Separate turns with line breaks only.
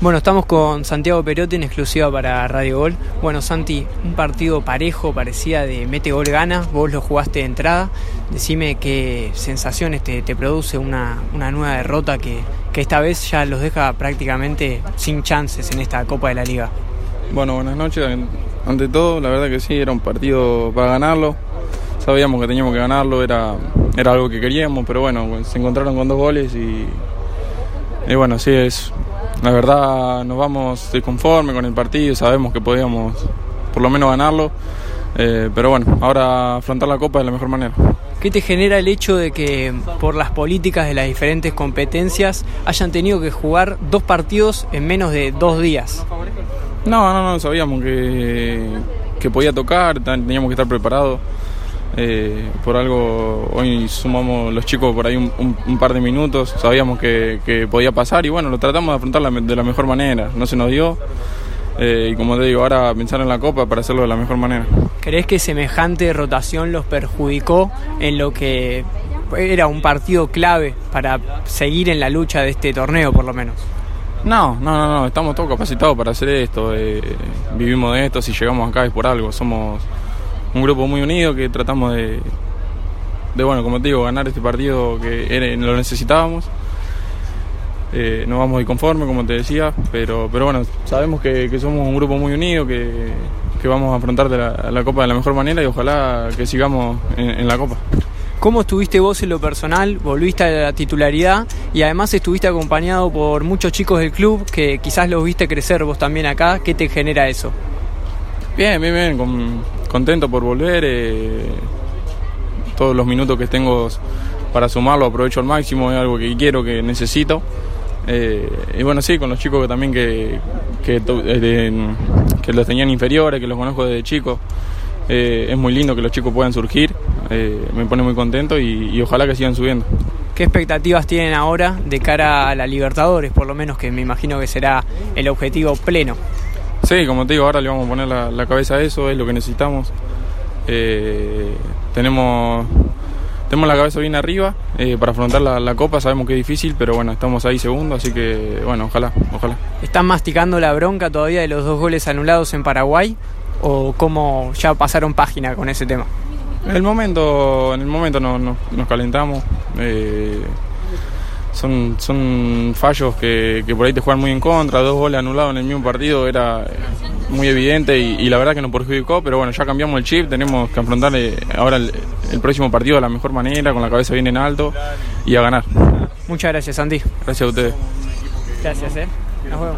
Bueno, estamos con Santiago Perotti en exclusiva para Radio Gol. Bueno, Santi, un partido parejo, parecía de mete gol gana, vos lo jugaste de entrada. Decime qué sensaciones te, produce una, nueva derrota que, que, esta vez ya los deja prácticamente sin chances en esta Copa de la Liga.
Bueno, buenas noches. Ante todo, la verdad que sí, era un partido para ganarlo. Sabíamos que teníamos que ganarlo, era, era algo que queríamos, pero bueno, se encontraron con dos goles y, y bueno, sí, es la verdad nos vamos disconforme con el partido, sabemos que podíamos por lo menos ganarlo, eh, pero bueno, ahora afrontar la Copa de la mejor manera.
¿Qué te genera el hecho de que por las políticas de las diferentes competencias hayan tenido que jugar dos partidos en menos de dos días?
No, no, no, sabíamos que, que podía tocar, teníamos que estar preparados. Eh, por algo hoy sumamos los chicos por ahí un, par de minutos, sabíamos que, podía pasar y bueno, lo tratamos de afrontar de la mejor manera, no se nos dio eh, y como te digo, ahora pensar en la Copa para hacerlo de la mejor manera.
¿Crees que semejante rotación los perjudicó en lo que era un partido clave para seguir en la lucha de este torneo por lo menos?
No, no, no, no, estamos todos capacitados para hacer esto, eh, vivimos de esto, si llegamos acá es por algo, somos un grupo muy unido que tratamos de, de bueno, como te digo, ganar este partido que lo necesitábamos. Eh, no vamos conforme, como te decía, pero, pero bueno, sabemos que, somos un grupo muy unido, que, vamos a afrontar la, Copa de la mejor manera y ojalá que sigamos en, la Copa.
¿Cómo estuviste vos en lo personal? Volviste a la titularidad y además estuviste acompañado por muchos chicos del club que quizás los viste crecer vos también acá. ¿Qué te genera eso?
Bien, bien, bien. Con, contento por volver. Eh, todos los minutos que tengo para sumarlo aprovecho al máximo, es algo que quiero, que necesito. Eh, y bueno, sí, con los chicos que también que, que, eh, los tenían inferiores, que los conozco desde chicos. es muy lindo que los chicos puedan surgir, me pone muy contento y, ojalá que sigan subiendo.
¿Qué expectativas tienen ahora de cara a la Libertadores, por lo menos que me imagino que será el objetivo pleno?
Sí, como te digo, ahora le vamos a poner la, cabeza a eso, es lo que necesitamos. Eh, tenemos, tenemos la cabeza bien arriba eh, para afrontar la, Copa, sabemos que es difícil, pero bueno, estamos ahí segundo, así que bueno, ojalá, ojalá.
¿Están masticando la bronca todavía de los dos goles anulados en Paraguay o cómo ya pasaron página con ese tema?
En el momento, en el momento no, nos calentamos. Eh, son, son fallos que, por ahí te juegan muy en contra, dos goles anulados en el mismo partido era muy evidente y, la verdad que nos perjudicó, pero bueno, ya cambiamos el chip, tenemos que afrontar ahora el, próximo partido de la mejor manera, con la cabeza bien en alto y a ganar.
Muchas gracias, Andy.
Gracias a ustedes.
Gracias, eh. Nos vemos.